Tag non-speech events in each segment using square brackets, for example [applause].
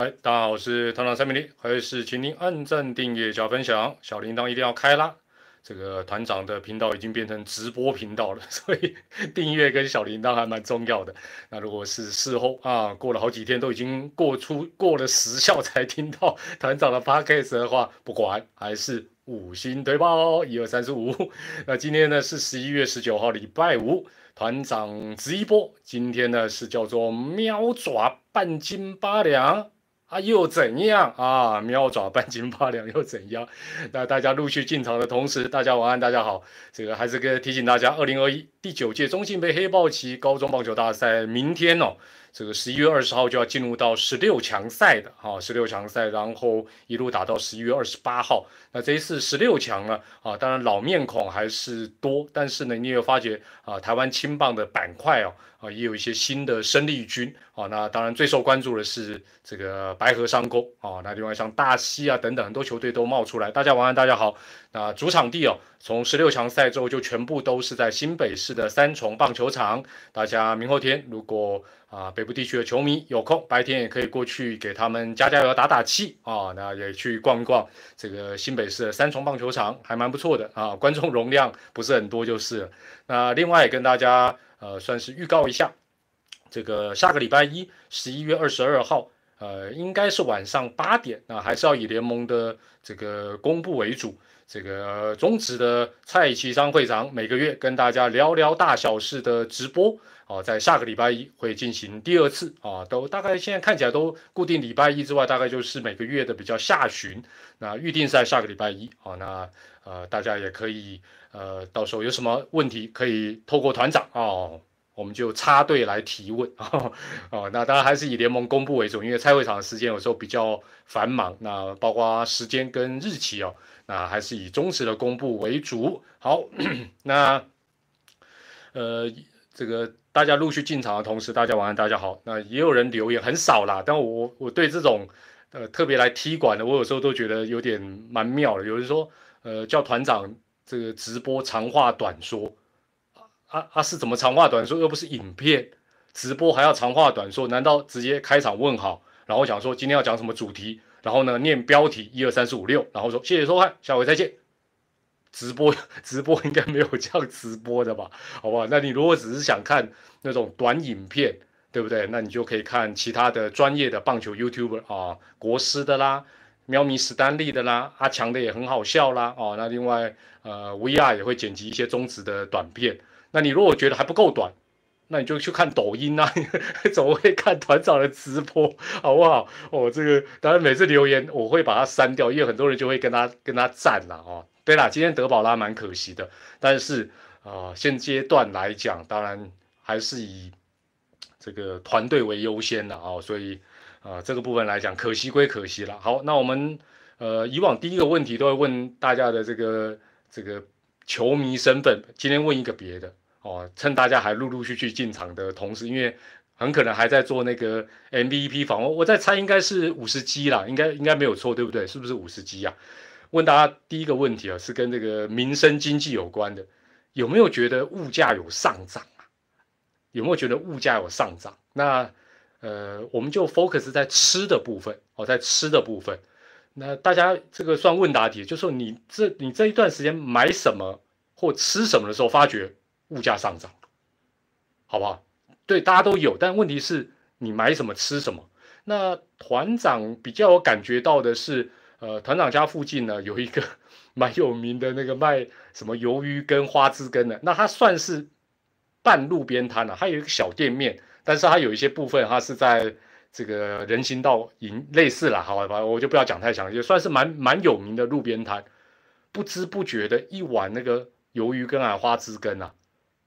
嗨，大家好，我是团长三明丽，还是请您按赞、订阅、加分享，小铃铛一定要开啦。这个团长的频道已经变成直播频道了，[laughs] 所以订阅跟小铃铛还蛮重要的。那如果是事后啊，过了好几天都已经过出过了时效才听到 [laughs] 团长的 podcast 的话，不管还是五星推爆，一二三四五。那今天呢是十一月十九号，礼拜五，团长直播。今天呢是叫做喵爪半斤八两。啊，又怎样啊？喵爪半斤八两又怎样？[laughs] 那大家陆续进场的同时，大家晚安，大家好。这个还是跟提醒大家，二零二一第九届中信杯黑豹旗高中棒球大赛，明天哦，这个十一月二十号就要进入到十六强赛的哈，十六强赛，然后一路打到十一月二十八号。那这一次十六强呢，啊，当然老面孔还是多，但是呢，你也发觉啊，台湾青棒的板块哦。啊，也有一些新的生力军啊，那当然最受关注的是这个白河商工啊，那另外像大溪啊等等很多球队都冒出来。大家晚安，大家好。那主场地哦，从十六强赛之后就全部都是在新北市的三重棒球场。大家明后天如果啊北部地区的球迷有空，白天也可以过去给他们加加油、打打气啊。那也去逛一逛这个新北市的三重棒球场，还蛮不错的啊，观众容量不是很多就是了。那另外也跟大家。呃，算是预告一下，这个下个礼拜一，十一月二十二号，呃，应该是晚上八点，那还是要以联盟的这个公布为主。这个中职的蔡其昌会长每个月跟大家聊聊大小事的直播，哦，在下个礼拜一会进行第二次啊，都大概现在看起来都固定礼拜一之外，大概就是每个月的比较下旬，那预定在下个礼拜一，哦，那呃，大家也可以。呃，到时候有什么问题可以透过团长哦，我们就插队来提问 [laughs] 哦。那当然还是以联盟公布为主，因为菜会场的时间有时候比较繁忙，那包括时间跟日期哦，那还是以忠实的公布为主。好，[clears throat] 那呃，这个大家陆续进场的同时，大家晚安，大家好。那也有人留言很少啦，但我我对这种呃特别来踢馆的，我有时候都觉得有点蛮妙的。有人说，呃，叫团长。这个直播长话短说，啊啊是怎么长话短说？又不是影片直播还要长话短说？难道直接开场问好，然后讲说今天要讲什么主题，然后呢念标题一二三四五六，然后说谢谢收看，下回再见。直播 [laughs] 直播应该没有这样直播的吧？好不好？那你如果只是想看那种短影片，对不对？那你就可以看其他的专业的棒球 YouTuber 啊，国师的啦。喵咪史丹利的啦，阿强的也很好笑啦，哦，那另外呃，VR 也会剪辑一些中职的短片。那你如果觉得还不够短，那你就去看抖音啊，[laughs] 怎么会看团长的直播，好不好？哦，这个当然每次留言我会把它删掉，因为很多人就会跟他跟他赞啦，哦，对啦，今天德宝拉蛮可惜的，但是啊，现阶段来讲，当然还是以这个团队为优先的哦，所以。啊，这个部分来讲，可惜归可惜了。好，那我们呃，以往第一个问题都会问大家的这个这个球迷身份，今天问一个别的哦，趁大家还陆陆续续进场的同时，因为很可能还在做那个 MVP 访问，我在猜应该是五十 G 啦，应该应该没有错，对不对？是不是五十 G 啊？问大家第一个问题啊，是跟这个民生经济有关的，有没有觉得物价有上涨啊？有没有觉得物价有上涨？那？呃，我们就 focus 在吃的部分哦，在吃的部分。那大家这个算问答题，就说你这你这一段时间买什么或吃什么的时候，发觉物价上涨，好不好？对，大家都有，但问题是你买什么吃什么。那团长比较有感觉到的是，呃，团长家附近呢有一个 [laughs] 蛮有名的那个卖什么鱿鱼跟花枝根的，那它算是半路边摊了，还有一个小店面。但是它有一些部分，它是在这个人行道营类似了，好吧，我就不要讲太详细，算是蛮蛮有名的路边摊。不知不觉的一碗那个鱿鱼羹啊，花枝羹啊，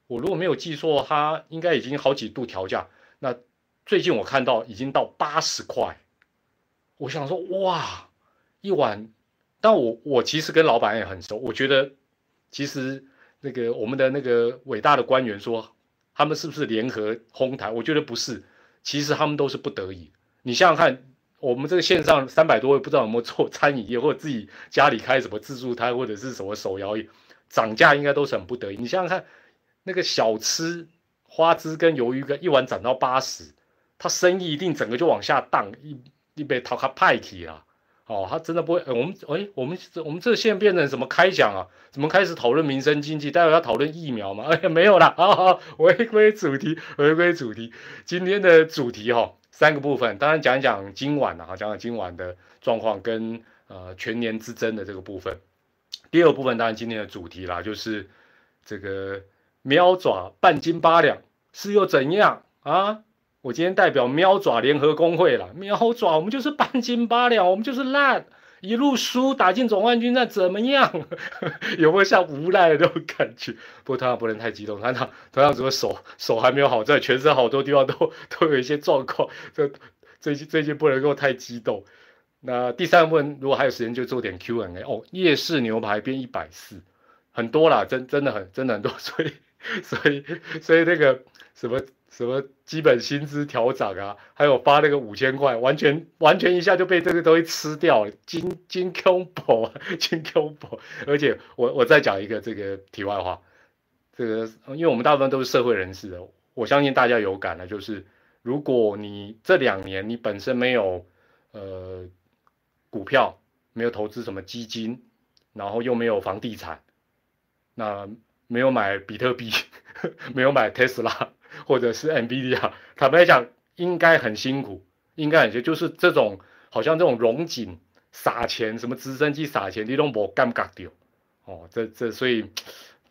我如果没有记错，它应该已经好几度调价。那最近我看到已经到八十块，我想说哇，一碗。但我我其实跟老板也很熟，我觉得其实那个我们的那个伟大的官员说。他们是不是联合哄抬？我觉得不是，其实他们都是不得已。你想想看，我们这个线上三百多位，不知道有没有做餐饮业，或者自己家里开什么自助摊，或者是什么手摇业，涨价应该都是很不得已。你想想看，那个小吃花枝跟鱿鱼羹一碗涨到八十，他生意一定整个就往下荡，一你被讨他派去啦。哦，他真的不会。我们哎，我们我们这现在变成什么开讲啊？怎么开始讨论民生经济？待会要讨论疫苗吗？[laughs] 哎，没有啦。好好，回归主题，回归主题。今天的主题哈，三个部分，当然讲一讲今晚的啊，讲讲今晚的状况跟呃全年之争的这个部分。第二部分当然今天的主题啦，就是这个喵爪半斤八两是又怎样啊？我今天代表喵爪联合工会了，喵爪，我们就是半斤八两，我们就是烂，一路输打进总冠军战怎么样？[laughs] 有没有像无赖的那种感觉？不过他不能太激动，团长团长怎么手手还没有好，在全身好多地方都 [laughs] 都有一些状况，这最近最近不能够太激动。那第三问如果还有时间就做点 Q&A 哦，夜市牛排变一百四，很多啦，真真的很真的很多，所以所以所以那个什么。什么基本薪资调涨啊，还有发那个五千块，完全完全一下就被这个东西吃掉了，金金 combo [laughs] 金 combo，而且我我再讲一个这个题外话，这个因为我们大部分都是社会人士的，我相信大家有感的，就是如果你这两年你本身没有呃股票，没有投资什么基金，然后又没有房地产，那没有买比特币，[laughs] 没有买特斯拉。或者是 NVIDIA，坦白讲，应该很辛苦，应该很辛就是这种好像这种融景撒钱，什么直升机撒钱，你都无干干掉，哦，这这所以，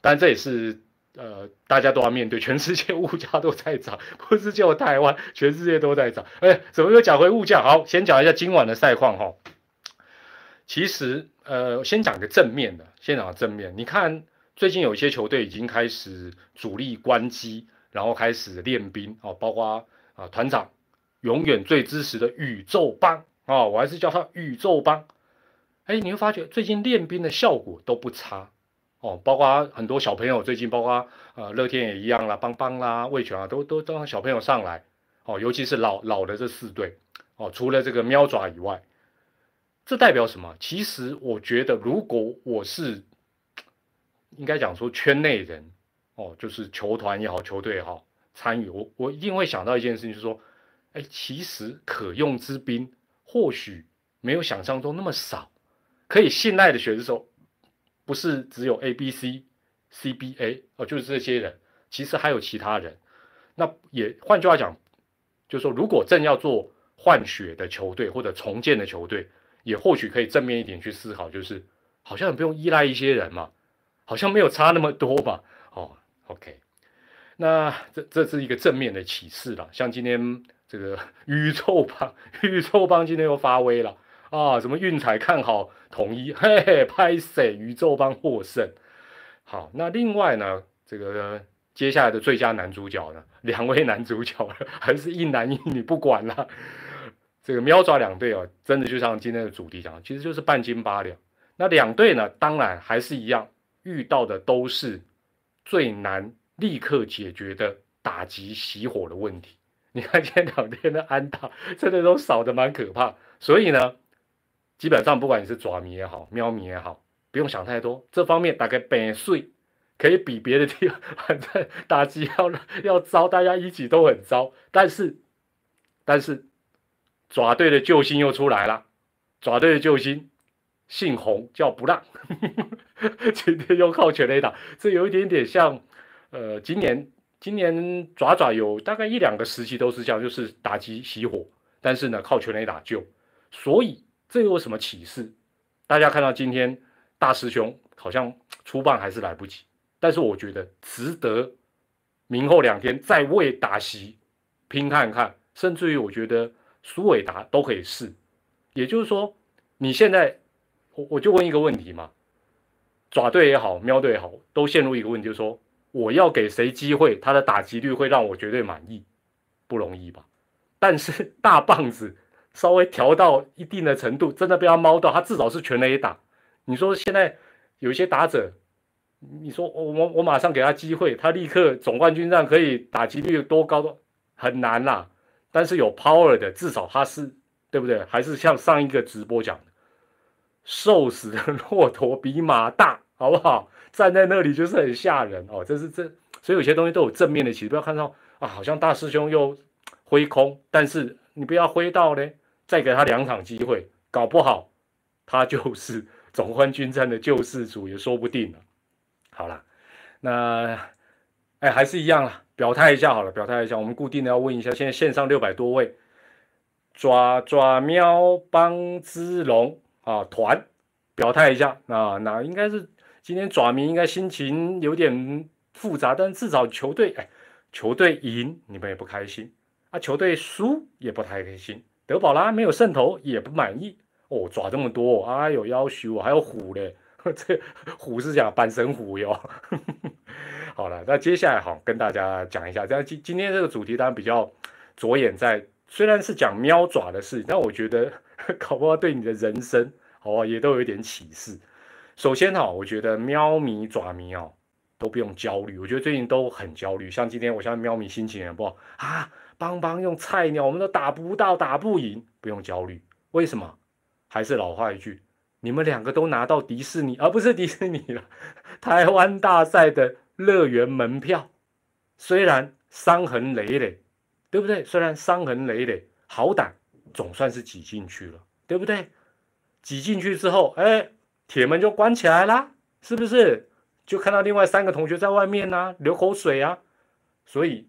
但这也是呃大家都要面对，全世界物价都在涨，不是只有台湾，全世界都在涨。哎，怎么又讲回物价？好，先讲一下今晚的赛况哈。其实呃，先讲个正面的，先讲正面。你看最近有一些球队已经开始主力关机。然后开始练兵哦，包括啊团长永远最支持的宇宙帮啊，我还是叫他宇宙帮。哎，你会发觉最近练兵的效果都不差哦，包括很多小朋友最近，包括呃乐天也一样啦，邦邦啦、魏权啊，都都都让小朋友上来哦，尤其是老老的这四队哦，除了这个喵爪以外，这代表什么？其实我觉得，如果我是应该讲说圈内人。哦，就是球团也好，球队也好，参与我我一定会想到一件事情，就是说，哎，其实可用之兵或许没有想象中那么少，可以信赖的选手不是只有 A、B、C、C、B、A 哦，就是这些人，其实还有其他人。那也换句话讲，就是说，如果正要做换血的球队或者重建的球队，也或许可以正面一点去思考，就是好像不用依赖一些人嘛，好像没有差那么多嘛，哦。OK，那这这是一个正面的启示了。像今天这个 [laughs] 宇宙帮，宇宙帮今天又发威了啊！什么运彩看好统一，嘿嘿，拍谁？宇宙帮获胜。好，那另外呢，这个接下来的最佳男主角呢，两位男主角还是一男一女，不管了。这个喵爪两队哦，真的就像今天的主题讲，其实就是半斤八两。那两队呢，当然还是一样，遇到的都是。最难立刻解决的打击熄火的问题，你看前两天的安打真的都少的蛮可怕，所以呢，基本上不管你是爪迷也好，喵迷也好，不用想太多，这方面大概百岁可以比别的地方 [laughs] 反正打击要要糟，大家一起都很糟，但是但是爪队的救星又出来了，爪队的救星。姓洪叫不让，[laughs] 今天又靠全垒打，这有一点点像，呃，今年今年爪爪有大概一两个时期都是这样，就是打击熄火，但是呢靠全垒打救，所以这有什么启示？大家看到今天大师兄好像出棒还是来不及，但是我觉得值得明后两天再为打席拼看看，甚至于我觉得苏伟达都可以试，也就是说你现在。我我就问一个问题嘛，爪队也好，喵队也好，都陷入一个问题，就是说我要给谁机会，他的打击率会让我绝对满意，不容易吧？但是大棒子稍微调到一定的程度，真的被他猫到，他至少是全垒打。你说现在有一些打者，你说我我我马上给他机会，他立刻总冠军战可以打击率多高都很难啦。但是有 power 的，至少他是对不对？还是像上一个直播讲。瘦死的骆驼比马大，好不好？站在那里就是很吓人哦。这是这，所以有些东西都有正面的启示。不要看到啊，好像大师兄又挥空，但是你不要挥到呢，再给他两场机会，搞不好他就是总冠军战的救世主也说不定了。好了，那哎还是一样了，表态一下好了，表态一下，我们固定的要问一下，现在线上六百多位，抓抓喵帮之龙啊团表态一下啊，那应该是今天爪迷应该心情有点复杂，但至少球队哎球队赢你们也不开心啊，球队输也不太开心。德保拉没有胜投也不满意哦，爪这么多，哎呦要求还有虎嘞，[laughs] 这虎是讲半神虎哟。[laughs] 好了，那接下来好跟大家讲一下，这样今今天这个主题当然比较着眼在，虽然是讲喵爪的事，但我觉得 [laughs] 搞不好对你的人生哦也都有一点启示。首先哈，我觉得喵迷爪迷哦都不用焦虑，我觉得最近都很焦虑，像今天我相信喵迷心情也不好啊。邦邦用菜鸟，我们都打不到，打不赢，不用焦虑。为什么？还是老话一句，你们两个都拿到迪士尼，而不是迪士尼了。[laughs] 台湾大赛的乐园门票，虽然伤痕累累，对不对？虽然伤痕累累，好歹总算是挤进去了，对不对？挤进去之后，哎，铁门就关起来啦，是不是？就看到另外三个同学在外面呢，流口水啊，所以。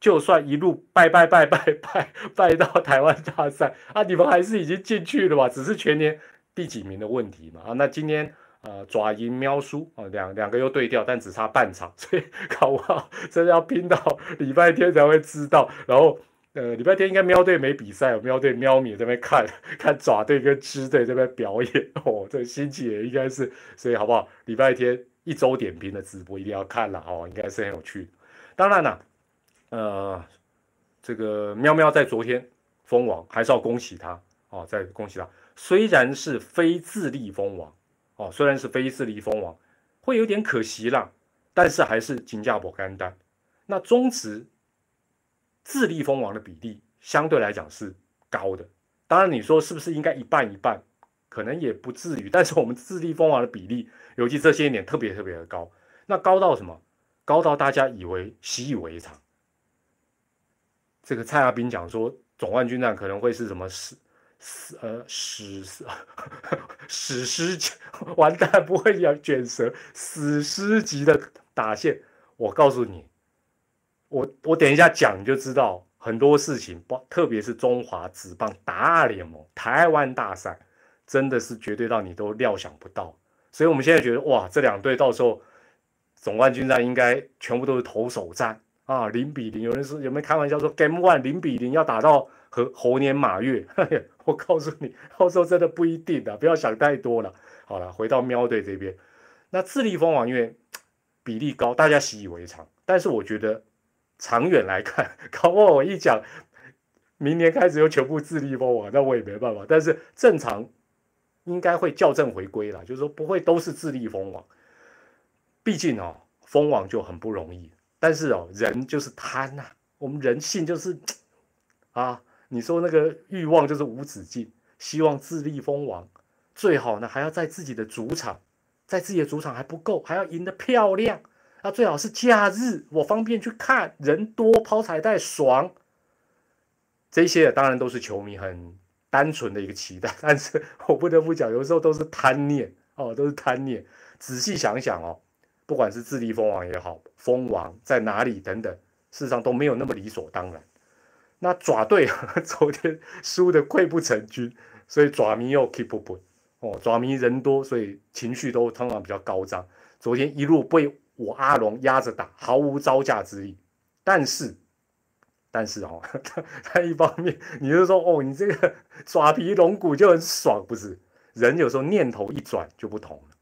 就算一路拜拜拜拜拜 [laughs] 拜到台湾大赛啊，你们还是已经进去了吧？只是全年第几名的问题嘛啊。那今天呃爪赢喵输啊，两两个又对调，但只差半场，所以搞不好真的要拼到礼拜天才会知道。然后呃礼拜天应该喵队没比赛，喵队喵米这边看 [laughs] 看爪队跟支队这边表演 [laughs] 哦，这心情也应该是，所以好不好？礼拜天一周点评的直播一定要看了哦，应该是很有趣。当然了。呃，这个喵喵在昨天封王，还是要恭喜他哦，再恭喜他。虽然是非自立封王哦，虽然是非自立封王，会有点可惜啦，但是还是金价博干单。那中职自立封王的比例相对来讲是高的，当然你说是不是应该一半一半，可能也不至于。但是我们自立封王的比例，尤其这些年特别特别的高，那高到什么？高到大家以为习以为常。这个蔡亚斌讲说，总冠军战可能会是什么史史呃史史诗级，完蛋不会讲卷舌，史诗级的打线。我告诉你，我我等一下讲就知道很多事情，不特别是中华职棒大联盟台湾大赛，真的是绝对到你都料想不到。所以我们现在觉得哇，这两队到时候总冠军战应该全部都是投手战。啊，零比零，有人说有没有开玩笑说 Game One 零比零要打到和猴年马月？[laughs] 我告诉你，到时候真的不一定的，不要想太多了。好了，回到喵队这边，那智利蜂王因为比例高，大家习以为常。但是我觉得长远来看，搞不好我一讲，明年开始又全部自立蜂王，那我也没办法。但是正常应该会校正回归了，就是说不会都是自立蜂王，毕竟哦，蜂王就很不容易。但是哦，人就是贪呐，我们人性就是啊，你说那个欲望就是无止境，希望自立封王，最好呢还要在自己的主场，在自己的主场还不够，还要赢得漂亮，那最好是假日，我方便去看，人多抛彩带爽。这些当然都是球迷很单纯的一个期待，但是我不得不讲，有时候都是贪念哦，都是贪念。仔细想想哦。不管是智利蜂王也好，蜂王在哪里等等，事实上都没有那么理所当然。那爪队 [laughs] 昨天输的溃不成军，所以爪迷又 keep 不稳哦。爪迷人多，所以情绪都通常比较高涨。昨天一路被我阿龙压着打，毫无招架之力。但是，但是哦，[laughs] 他一方面你就说哦，你这个爪皮龙骨就很爽，不是？人有时候念头一转就不同了。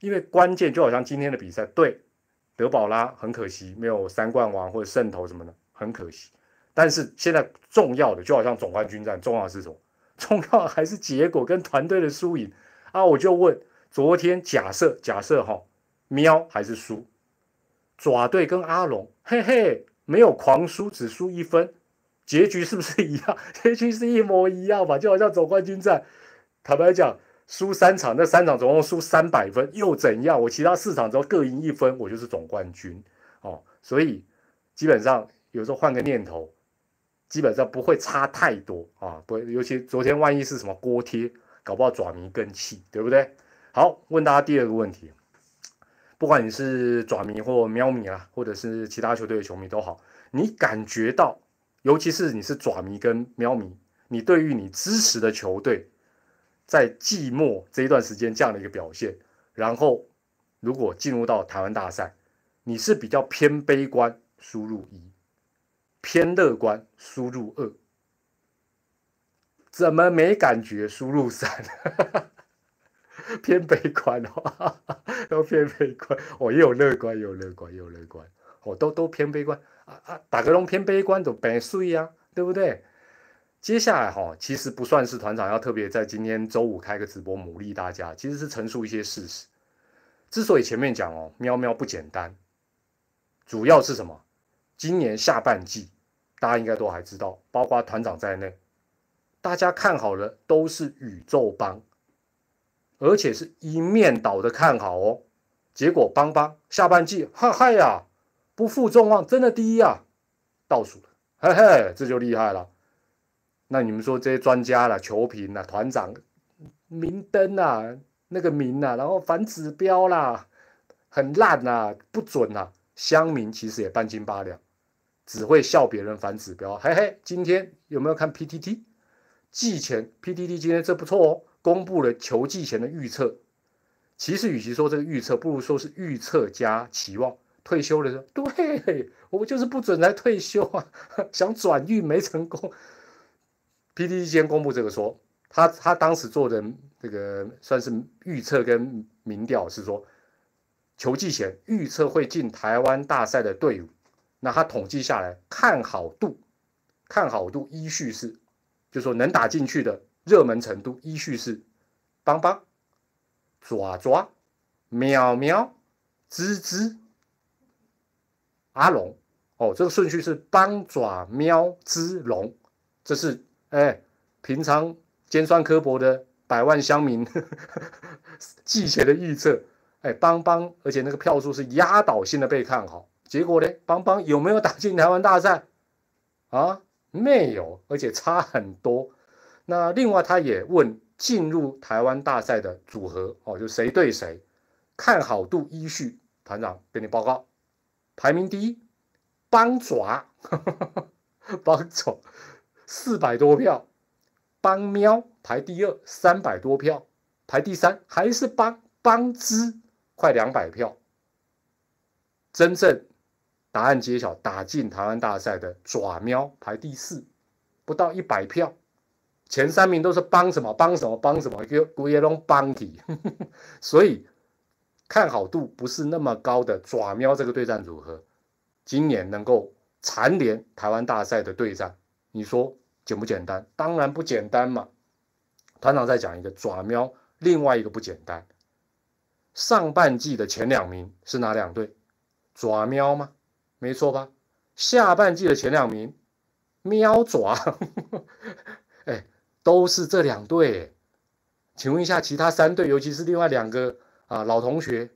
因为关键就好像今天的比赛，对德保拉很可惜没有三冠王或者胜投什么的，很可惜。但是现在重要的就好像总冠军战，重要是什么？重要还是结果跟团队的输赢啊？我就问，昨天假设假设哈，喵还是输，爪队跟阿龙，嘿嘿，没有狂输，只输一分，结局是不是一样？结局是一模一样吧？就好像总冠军战，坦白讲。输三场，那三场总共输三百分，又怎样？我其他四场之后各赢一分，我就是总冠军哦。所以基本上有时候换个念头，基本上不会差太多啊，不会，尤其昨天万一是什么锅贴，搞不好爪迷更气，对不对？好，问大家第二个问题，不管你是爪迷或喵迷啊，或者是其他球队的球迷都好，你感觉到，尤其是你是爪迷跟喵迷，你对于你支持的球队在季末这一段时间这样的一个表现，然后如果进入到台湾大赛，你是比较偏悲观，输入一。偏乐观，输入二，怎么没感觉？输入三，[laughs] 偏悲观哦，[laughs] 都偏悲观。哦，也有乐观，有乐观，有乐观。哦，都都偏悲观啊啊！打个龙偏悲观都白睡呀，对不对？接下来哈，其实不算是团长要特别在今天周五开个直播鼓励大家，其实是陈述一些事实。之所以前面讲哦，喵喵不简单，主要是什么？今年下半季。大家应该都还知道，包括团长在内，大家看好了都是宇宙帮，而且是一面倒的看好哦。结果邦邦下半季，哈嗨呀，不负众望，真的第一啊，倒数了，嘿嘿，这就厉害了。那你们说这些专家啦、球评啦、团长明灯啊，那个明啊，然后反指标啦，很烂呐，不准呐，乡民其实也半斤八两。只会笑别人反指标，嘿嘿。今天有没有看 PTT 季前 PTT 今天这不错哦，公布了球季前的预测。其实与其说这个预测，不如说是预测加期望。退休的时候，对我就是不准来退休啊，[laughs] 想转运没成功。PTT 今天公布这个说，他他当时做的这个算是预测跟民调是说，球季前预测会进台湾大赛的队伍。那他统计下来，看好度，看好度依序是，就说能打进去的热门程度依序是，邦邦、爪爪、喵喵、吱吱、阿龙，哦，这个顺序是邦爪喵吱龙，这是哎，平常尖酸刻薄的百万乡民 [laughs] 季前的预测，哎，邦邦，而且那个票数是压倒性的被看好。结果呢？邦邦有没有打进台湾大赛啊？没有，而且差很多。那另外他也问进入台湾大赛的组合哦，就谁对谁，看好度依序，团长给你报告，排名第一，邦爪，[laughs] 邦爪四百多票，邦喵排第二，三百多票，排第三还是邦邦之，快两百票，真正。答案揭晓，打进台湾大赛的爪喵排第四，不到一百票，前三名都是帮什么帮什么帮什么，叫古耶龙帮体，[laughs] 所以看好度不是那么高的爪喵这个对战组合，今年能够蝉联台湾大赛的对战，你说简不简单？当然不简单嘛。团长再讲一个爪喵，另外一个不简单，上半季的前两名是哪两队？爪喵吗？没错吧？下半季的前两名，喵爪，[laughs] 哎，都是这两队。请问一下，其他三队，尤其是另外两个啊，老同学，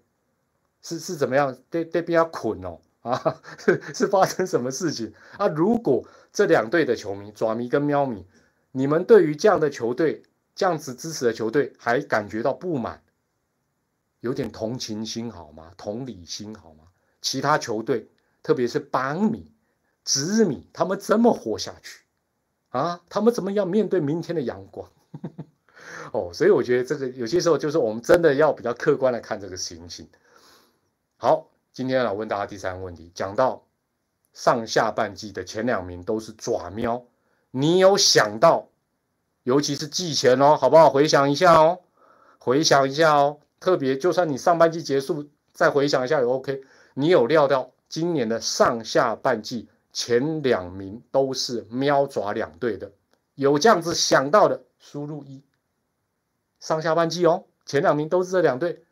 是是怎么样？对对，比较捆哦啊，[laughs] 是发生什么事情啊？如果这两队的球迷，爪迷跟喵迷，你们对于这样的球队，这样子支持的球队，还感觉到不满，有点同情心好吗？同理心好吗？其他球队。特别是邦米、知米，他们怎么活下去啊？他们怎么样面对明天的阳光？[laughs] 哦，所以我觉得这个有些时候就是我们真的要比较客观来看这个情形。好，今天来问大家第三个问题，讲到上下半季的前两名都是爪喵，你有想到，尤其是季前哦，好不好？回想一下哦，回想一下哦，特别就算你上半季结束再回想一下也 OK，你有料到？今年的上下半季前两名都是喵爪两队的，有这样子想到的，输入一。上下半季哦，前两名都是这两队，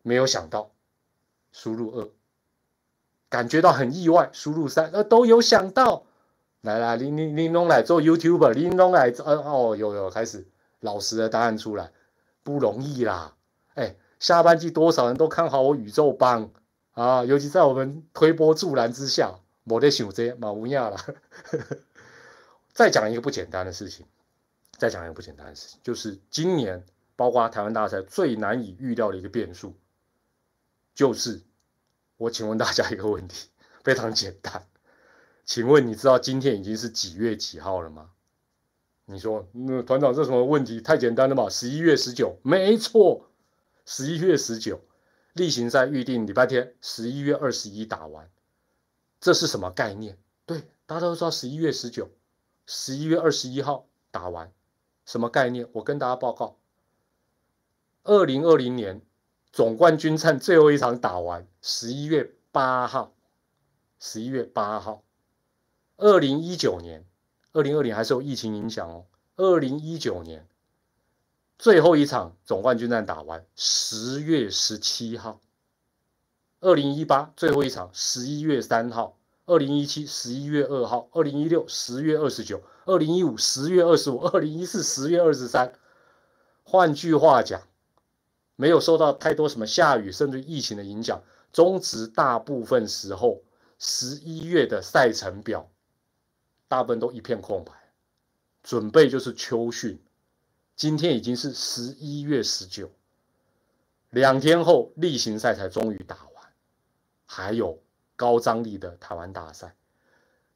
没有想到，输入二。感觉到很意外，输入三。呃，都有想到，来来，林林林龙来做 YouTuber，林龙来，呃哦，有有开始老实的答案出来，不容易啦。哎，下半季多少人都看好我宇宙帮。啊，尤其在我们推波助澜之下，我得想这马乌亚了。[laughs] 再讲一个不简单的事情，再讲一个不简单的事情，就是今年包括台湾大赛最难以预料的一个变数，就是我请问大家一个问题，[laughs] 非常简单，请问你知道今天已经是几月几号了吗？你说那团长这什么问题？太简单了吧！十一月十九，没错，十一月十九，例行赛预定礼拜天，十一月二十一打完，这是什么概念？对，大家都知道十一月十九。十一月二十一号打完，什么概念？我跟大家报告，二零二零年总冠军战最后一场打完，十一月八号，十一月八号，二零一九年，二零二零还是有疫情影响哦。二零一九年最后一场总冠军战打完，十月十七号，二零一八最后一场，十一月三号。二零一七十一月二号，二零一六十月二十九，二零一五十月二十五，二零一四十月二十三。换句话讲，没有受到太多什么下雨甚至疫情的影响，中职大部分时候十一月的赛程表，大部分都一片空白，准备就是秋训。今天已经是十一月十九，两天后例行赛才终于打完，还有。高张力的台湾大赛，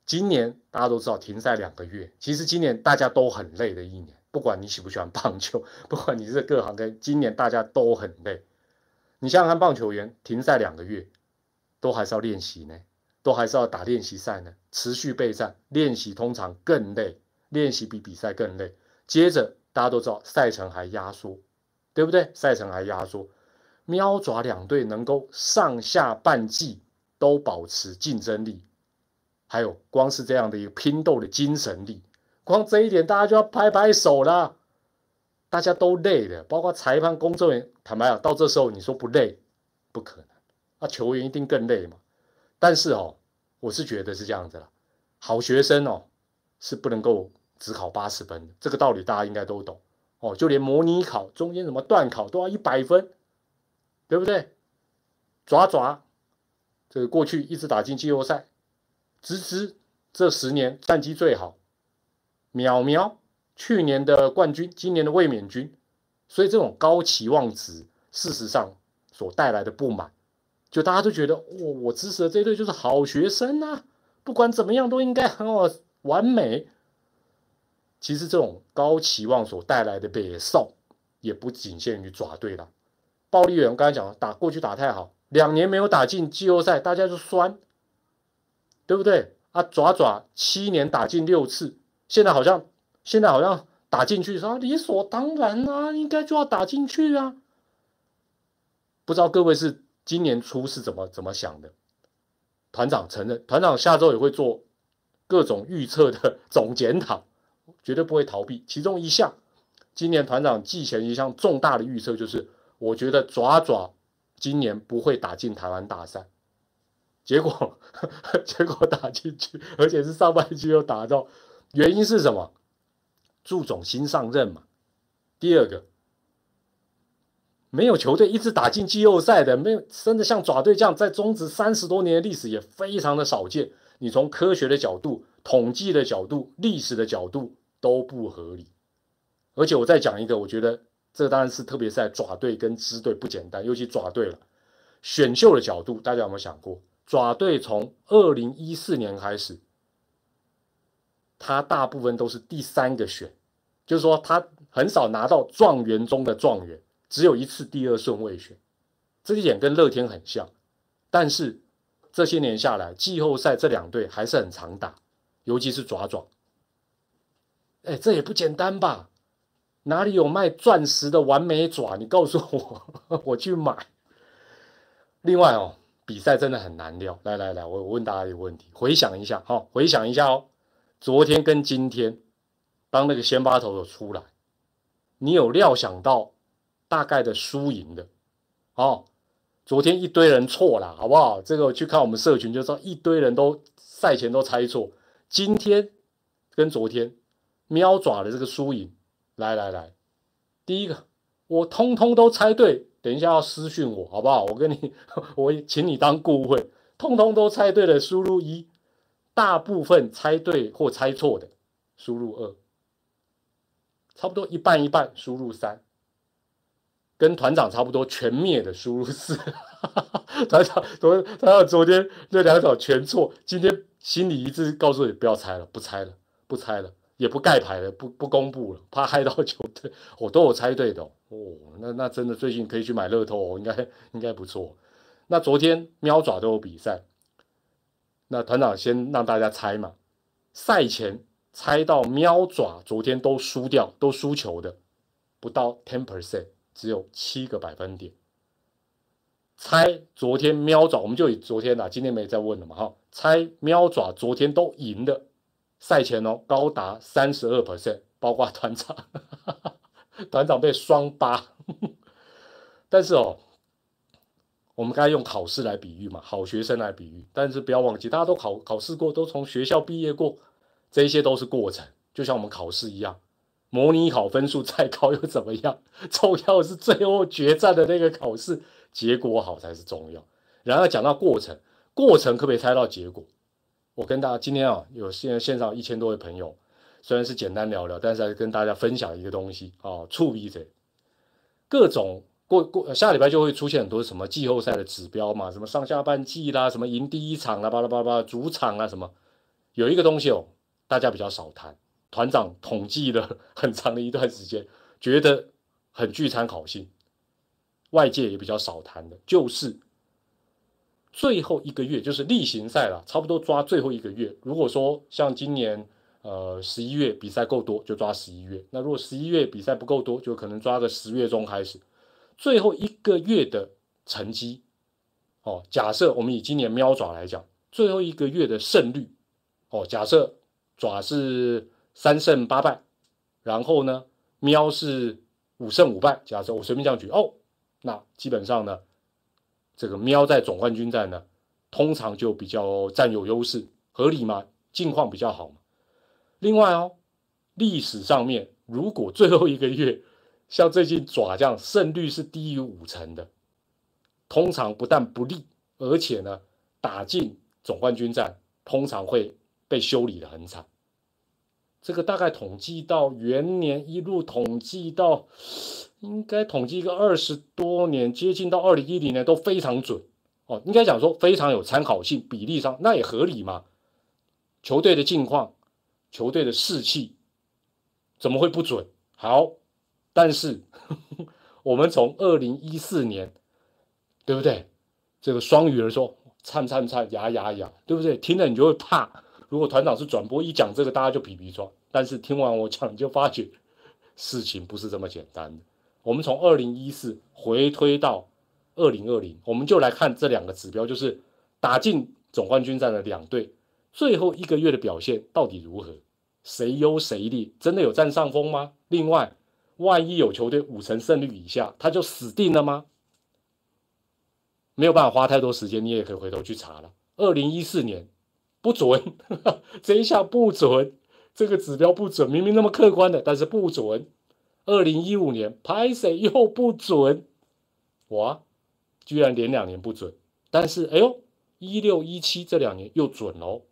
今年大家都知道停赛两个月。其实今年大家都很累的一年，不管你喜不喜欢棒球，不管你是各行各业，今年大家都很累。你想想看，棒球员停赛两个月，都还是要练习呢，都还是要打练习赛呢，持续备战，练习通常更累，练习比比赛更累。接着大家都知道赛程还压缩，对不对？赛程还压缩，喵爪两队能够上下半季。都保持竞争力，还有光是这样的一个拼斗的精神力，光这一点大家就要拍拍手了。大家都累的，包括裁判、工作人员。坦白讲，到这时候你说不累，不可能。那球员一定更累嘛。但是哦，我是觉得是这样子了。好学生哦，是不能够只考八十分的，这个道理大家应该都懂哦。就连模拟考中间什么段考都要一百分，对不对？爪爪。这个过去一直打进季后赛，直直这十年战绩最好，淼淼去年的冠军，今年的卫冕军，所以这种高期望值，事实上所带来的不满，就大家都觉得，我我支持的这队就是好学生啊，不管怎么样都应该很好完美。其实这种高期望所带来的北少，也不仅限于爪队了，暴力员刚才讲了，打过去打太好。两年没有打进季后赛，大家就酸，对不对？啊，爪爪七年打进六次，现在好像现在好像打进去，说理所当然啊，应该就要打进去啊。不知道各位是今年初是怎么怎么想的？团长承认，团长下周也会做各种预测的总检讨，绝对不会逃避。其中一项，今年团长季前一项重大的预测就是，我觉得爪爪。今年不会打进台湾大赛，结果 [laughs] 结果打进去，而且是上半季又打到，原因是什么？祝总新上任嘛。第二个，没有球队一直打进季后赛的，没有真的像爪队这样在中职三十多年的历史也非常的少见。你从科学的角度、统计的角度、历史的角度都不合理。而且我再讲一个，我觉得。这当然是特别在爪队跟支队不简单，尤其爪队了。选秀的角度，大家有没有想过？爪队从二零一四年开始，他大部分都是第三个选，就是说他很少拿到状元中的状元，只有一次第二顺位选。这一点跟乐天很像，但是这些年下来，季后赛这两队还是很常打，尤其是爪爪。哎，这也不简单吧？哪里有卖钻石的完美爪？你告诉我，[laughs] 我去买。另外哦，比赛真的很难料。来来来，我问大家一个问题，回想一下哈，回想一下哦，昨天跟今天，当那个先发投手出来，你有料想到大概的输赢的？哦，昨天一堆人错了，好不好？这个去看我们社群就知道，一堆人都赛前都猜错。今天跟昨天，喵爪的这个输赢。来来来，第一个我通通都猜对，等一下要私讯我好不好？我跟你，[laughs] 我请你当顾问，通通都猜对了，输入一，大部分猜对或猜错的，输入二，差不多一半一半输入三，跟团长差不多全灭的输入四。[laughs] 团长昨团长昨天那两场全错，今天心里一致告诉你不要猜了，不猜了，不猜了，也不盖牌了，不不公布了，怕害到球队。我都有猜对的哦，那那真的最近可以去买乐透哦，应该应该不错。那昨天喵爪都有比赛，那团长先让大家猜嘛，赛前猜到喵爪昨天都输掉，都输球的，不到 ten percent，只有七个百分点。猜昨天喵爪，我们就以昨天啦，今天没再问了嘛哈。猜喵爪昨天都赢的，赛前哦高达三十二 percent，包括团长，[laughs] 团长被双八。但是哦，我们该用考试来比喻嘛，好学生来比喻，但是不要忘记，大家都考考试过，都从学校毕业过，这些都是过程，就像我们考试一样，模拟考分数再高又怎么样？[laughs] 重要是最后决战的那个考试。结果好才是重要。然后讲到过程，过程可不可以猜到结果？我跟大家今天啊，有现在线上一千多位朋友，虽然是简单聊聊，但是还是跟大家分享一个东西啊，触笔者各种过过下礼拜就会出现很多什么季后赛的指标嘛，什么上下半季啦，什么赢第一场啦，巴拉巴拉巴拉，主场啊什么，有一个东西哦，大家比较少谈。团长统计了 [laughs] 很长的一段时间，觉得很具参考性。外界也比较少谈的，就是最后一个月，就是例行赛了，差不多抓最后一个月。如果说像今年，呃，十一月比赛够多，就抓十一月；那如果十一月比赛不够多，就可能抓个十月中开始。最后一个月的成绩，哦，假设我们以今年喵爪来讲，最后一个月的胜率，哦，假设爪是三胜八败，然后呢，喵是五胜五败，假设我随便这样举，哦。那基本上呢，这个喵在总冠军战呢，通常就比较占有优势，合理吗？近况比较好嘛。另外哦，历史上面如果最后一个月像最近爪这样胜率是低于五成的，通常不但不利，而且呢，打进总冠军战通常会被修理的很惨。这个大概统计到元年一路统计到。[sniffs] 应该统计一个二十多年，接近到二零一零年都非常准哦。应该讲说非常有参考性，比例上那也合理嘛。球队的境况，球队的士气，怎么会不准？好，但是 [laughs] 我们从二零一四年，对不对？这个双语儿说颤颤颤，牙牙牙，对不对？听了你就会怕。如果团长是转播一讲这个，大家就皮皮抓。但是听完我讲，你就发觉事情不是这么简单的。我们从二零一四回推到二零二零，我们就来看这两个指标，就是打进总冠军战的两队最后一个月的表现到底如何，谁优谁劣，真的有占上风吗？另外，万一有球队五成胜率以下，他就死定了吗？没有办法花太多时间，你也可以回头去查了。二零一四年不准，这一下不准，这个指标不准，明明那么客观的，但是不准。二零一五年拍谁又不准，哇，居然连两年不准，但是哎呦，一六一七这两年又准喽，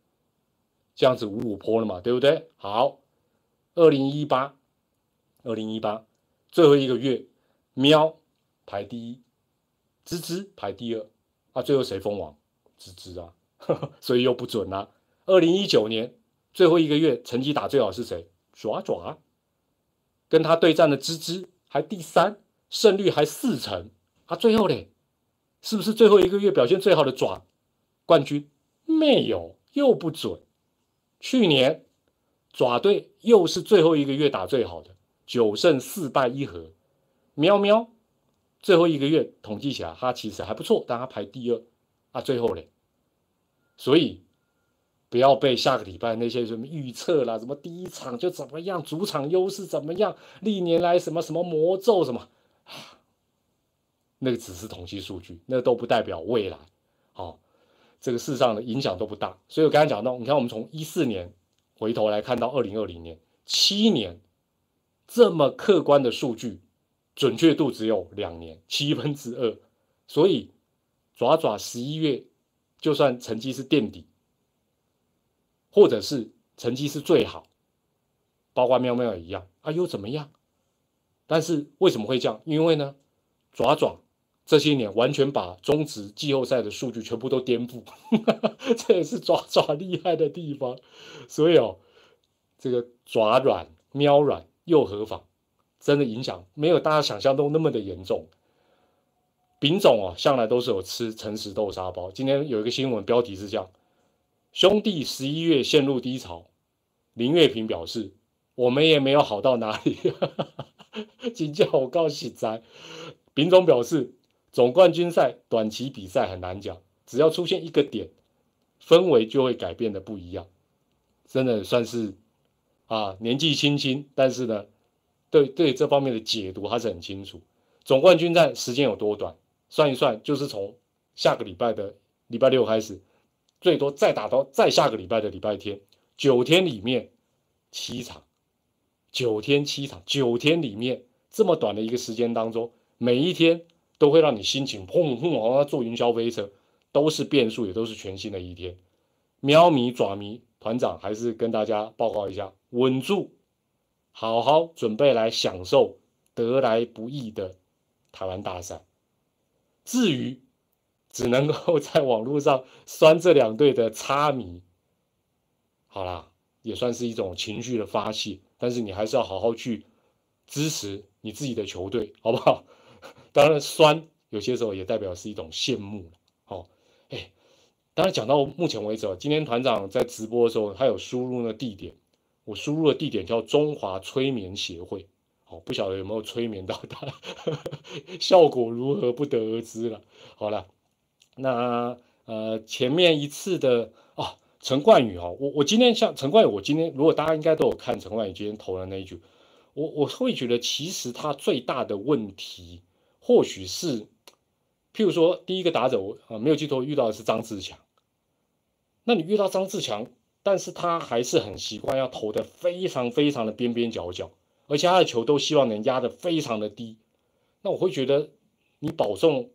这样子五五坡了嘛，对不对？好，二零一八，二零一八最后一个月，喵排第一，吱吱排第二，啊，最后谁封王？吱吱啊，[laughs] 所以又不准啦。二零一九年最后一个月成绩打最好是谁？爪爪。跟他对战的芝芝还第三，胜率还四成，啊，最后嘞，是不是最后一个月表现最好的爪冠军？没有，又不准。去年爪队又是最后一个月打最好的，九胜四败一和。喵喵，最后一个月统计起来，他其实还不错，但他排第二，啊，最后嘞，所以。不要被下个礼拜那些什么预测啦，什么第一场就怎么样，主场优势怎么样，历年来什么什么魔咒什么，那个只是统计数据，那都不代表未来，哦，这个事上的影响都不大。所以我刚才讲到，你看我们从一四年回头来看到二零二零年，七年这么客观的数据，准确度只有两年七分之二，所以爪爪十一月就算成绩是垫底。或者是成绩是最好，包括喵喵也一样啊，又怎么样？但是为什么会这样？因为呢，爪爪这些年完全把中职季后赛的数据全部都颠覆，[laughs] 这也是爪爪厉害的地方。所以哦，这个爪软、喵软又何妨？真的影响没有大家想象中那么的严重。丙总哦，向来都是有吃诚实豆沙包。今天有一个新闻标题是这样：兄弟十一月陷入低潮，林月平表示我们也没有好到哪里。[laughs] 请叫我告喜哉。丙总表示，总冠军赛短期比赛很难讲，只要出现一个点，氛围就会改变的不一样。真的算是啊，年纪轻轻，但是呢，对对这方面的解读还是很清楚。总冠军战时间有多短？算一算，就是从下个礼拜的礼拜六开始，最多再打到再下个礼拜的礼拜天，九天里面七场，九天七场，九天里面这么短的一个时间当中，每一天都会让你心情砰砰，好像坐云霄飞车，都是变数，也都是全新的一天。喵咪爪咪团长还是跟大家报告一下，稳住，好好准备来享受得来不易的台湾大赛。至于只能够在网络上酸这两队的差迷，[laughs] 好啦，也算是一种情绪的发泄。但是你还是要好好去支持你自己的球队，好不好？[laughs] 当然酸有些时候也代表是一种羡慕了。好，哎，当然讲到目前为止，今天团长在直播的时候，他有输入那地点，我输入的地点叫中华催眠协会。哦，不晓得有没有催眠到他，[laughs] 效果如何不得而知了。好了，那呃前面一次的啊陈冠宇哦，我我今天像陈冠宇，我今天如果大家应该都有看陈冠宇今天投的那一局，我我会觉得其实他最大的问题或许是，譬如说第一个打者啊没有记错遇到的是张志强，那你遇到张志强，但是他还是很习惯要投的非常非常的边边角角。而且他的球都希望能压得非常的低，那我会觉得你保送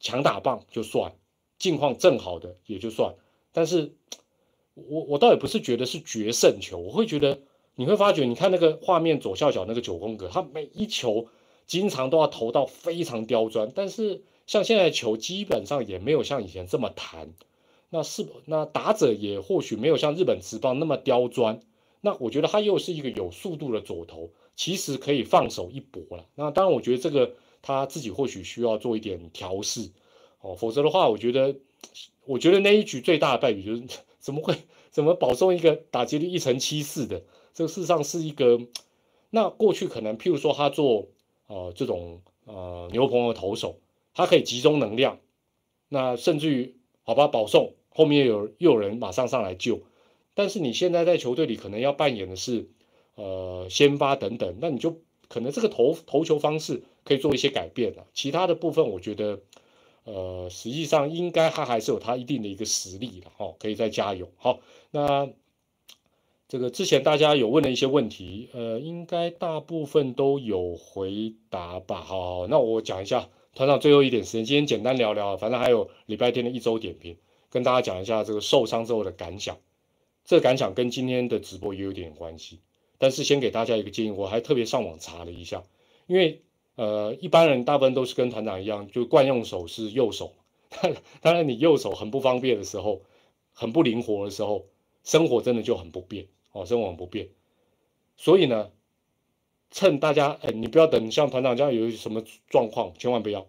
强打棒就算，近况正好的也就算，但是我我倒也不是觉得是决胜球，我会觉得你会发觉，你看那个画面左下角那个九宫格，他每一球经常都要投到非常刁钻，但是像现在球基本上也没有像以前这么弹，那是那打者也或许没有像日本职棒那么刁钻。那我觉得他又是一个有速度的左投，其实可以放手一搏了。那当然，我觉得这个他自己或许需要做一点调试哦，否则的话，我觉得，我觉得那一局最大的败笔就是 [laughs] 怎么会怎么保送一个打击率一成七四的，这个事实上是一个，那过去可能譬如说他做呃这种呃牛棚的投手，他可以集中能量，那甚至于好吧保送后面有又有人马上上来救。但是你现在在球队里可能要扮演的是，呃，先发等等，那你就可能这个投投球方式可以做一些改变了。其他的部分，我觉得，呃，实际上应该他还是有他一定的一个实力的哦，可以再加油。好，那这个之前大家有问的一些问题，呃，应该大部分都有回答吧。好，那我讲一下团长最后一点时间，今天简单聊聊，反正还有礼拜天的一周点评，跟大家讲一下这个受伤之后的感想。这感想跟今天的直播也有点关系，但是先给大家一个建议，我还特别上网查了一下，因为呃一般人大部分都是跟团长一样，就惯用手是右手，[laughs] 当然你右手很不方便的时候，很不灵活的时候，生活真的就很不便哦，生活很不便，所以呢，趁大家哎，你不要等像团长这样有什么状况，千万不要，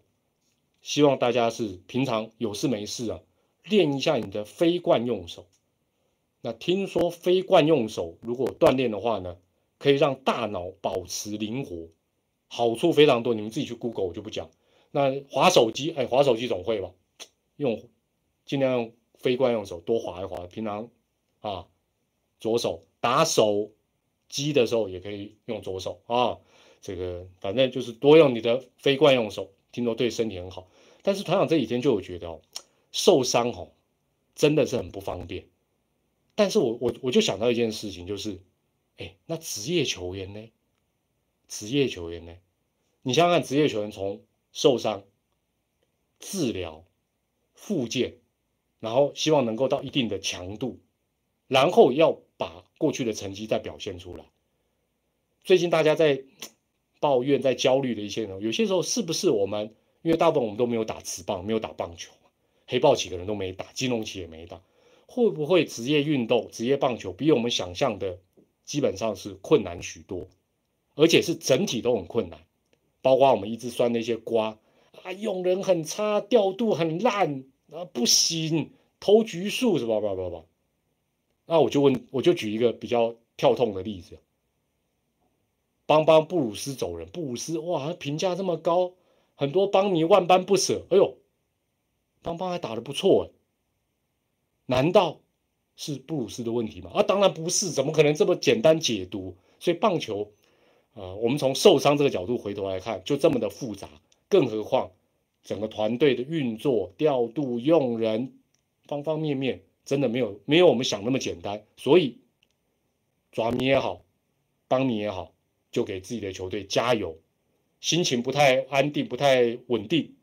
希望大家是平常有事没事啊，练一下你的非惯用手。那听说非惯用手如果锻炼的话呢，可以让大脑保持灵活，好处非常多。你们自己去 Google，我就不讲。那划手机，哎，划手机总会吧？用尽量用非惯用手多划一划。平常啊，左手打手机的时候也可以用左手啊。这个反正就是多用你的非惯用手，听说对身体很好。但是团长这几天就有觉得哦，受伤哦，真的是很不方便。但是我我我就想到一件事情，就是，哎，那职业球员呢？职业球员呢？你想想看，职业球员从受伤、治疗、复健，然后希望能够到一定的强度，然后要把过去的成绩再表现出来。最近大家在抱怨、在焦虑的一些人，有些时候是不是我们？因为大部分我们都没有打瓷棒，没有打棒球，黑豹几个人都没打，金融旗也没打，会不会职业运动、职业棒球比我们想象的基本上是困难许多，而且是整体都很困难，包括我们一直酸那些瓜啊，用人很差，调度很烂啊，不行，投局数是吧？吧吧吧。那我就问，我就举一个比较跳痛的例子，帮帮布鲁斯走人，布鲁斯哇，评价这么高。很多邦迷万般不舍，哎呦，邦邦还打得不错哎，难道是布鲁斯的问题吗？啊，当然不是，怎么可能这么简单解读？所以棒球，啊，我们从受伤这个角度回头来看，就这么的复杂，更何况整个团队的运作、调度、用人，方方面面，真的没有没有我们想那么简单。所以，抓迷也好，邦迷也好，就给自己的球队加油。心情不太安定，不太稳定，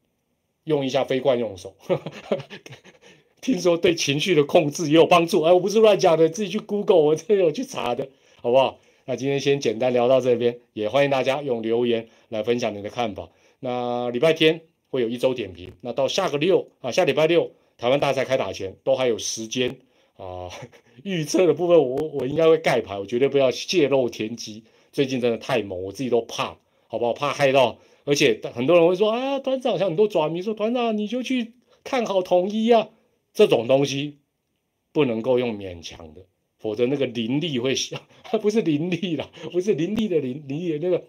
用一下非惯用手，[laughs] 听说对情绪的控制也有帮助。哎，我不是乱讲的，自己去 Google，我这有去查的，好不好？那今天先简单聊到这边，也欢迎大家用留言来分享你的看法。那礼拜天会有一周点评，那到下个六啊，下礼拜六台湾大赛开打前都还有时间啊。[laughs] 预测的部分，我我应该会盖牌，我绝对不要泄露天机。最近真的太猛，我自己都怕。好不好？怕害到，而且很多人会说啊，团长像很多爪迷说，团长你就去看好统一啊，这种东西不能够用勉强的，否则那个灵力会，[laughs] 不是灵力啦，不是灵力的灵，灵力那个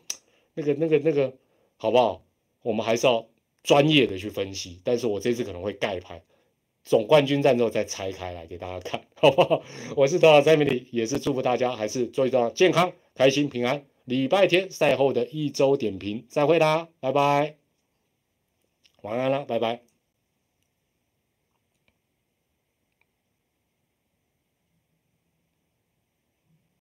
那个那个那个，好不好？我们还是要专业的去分析，但是我这次可能会盖牌，总冠军战之后再拆开来给大家看，[laughs] 好不好？我是头脑三米里，也是祝福大家还是做一做健康、开心、平安。礼拜天赛后的一周点评，再会啦，拜拜，晚安了，拜拜。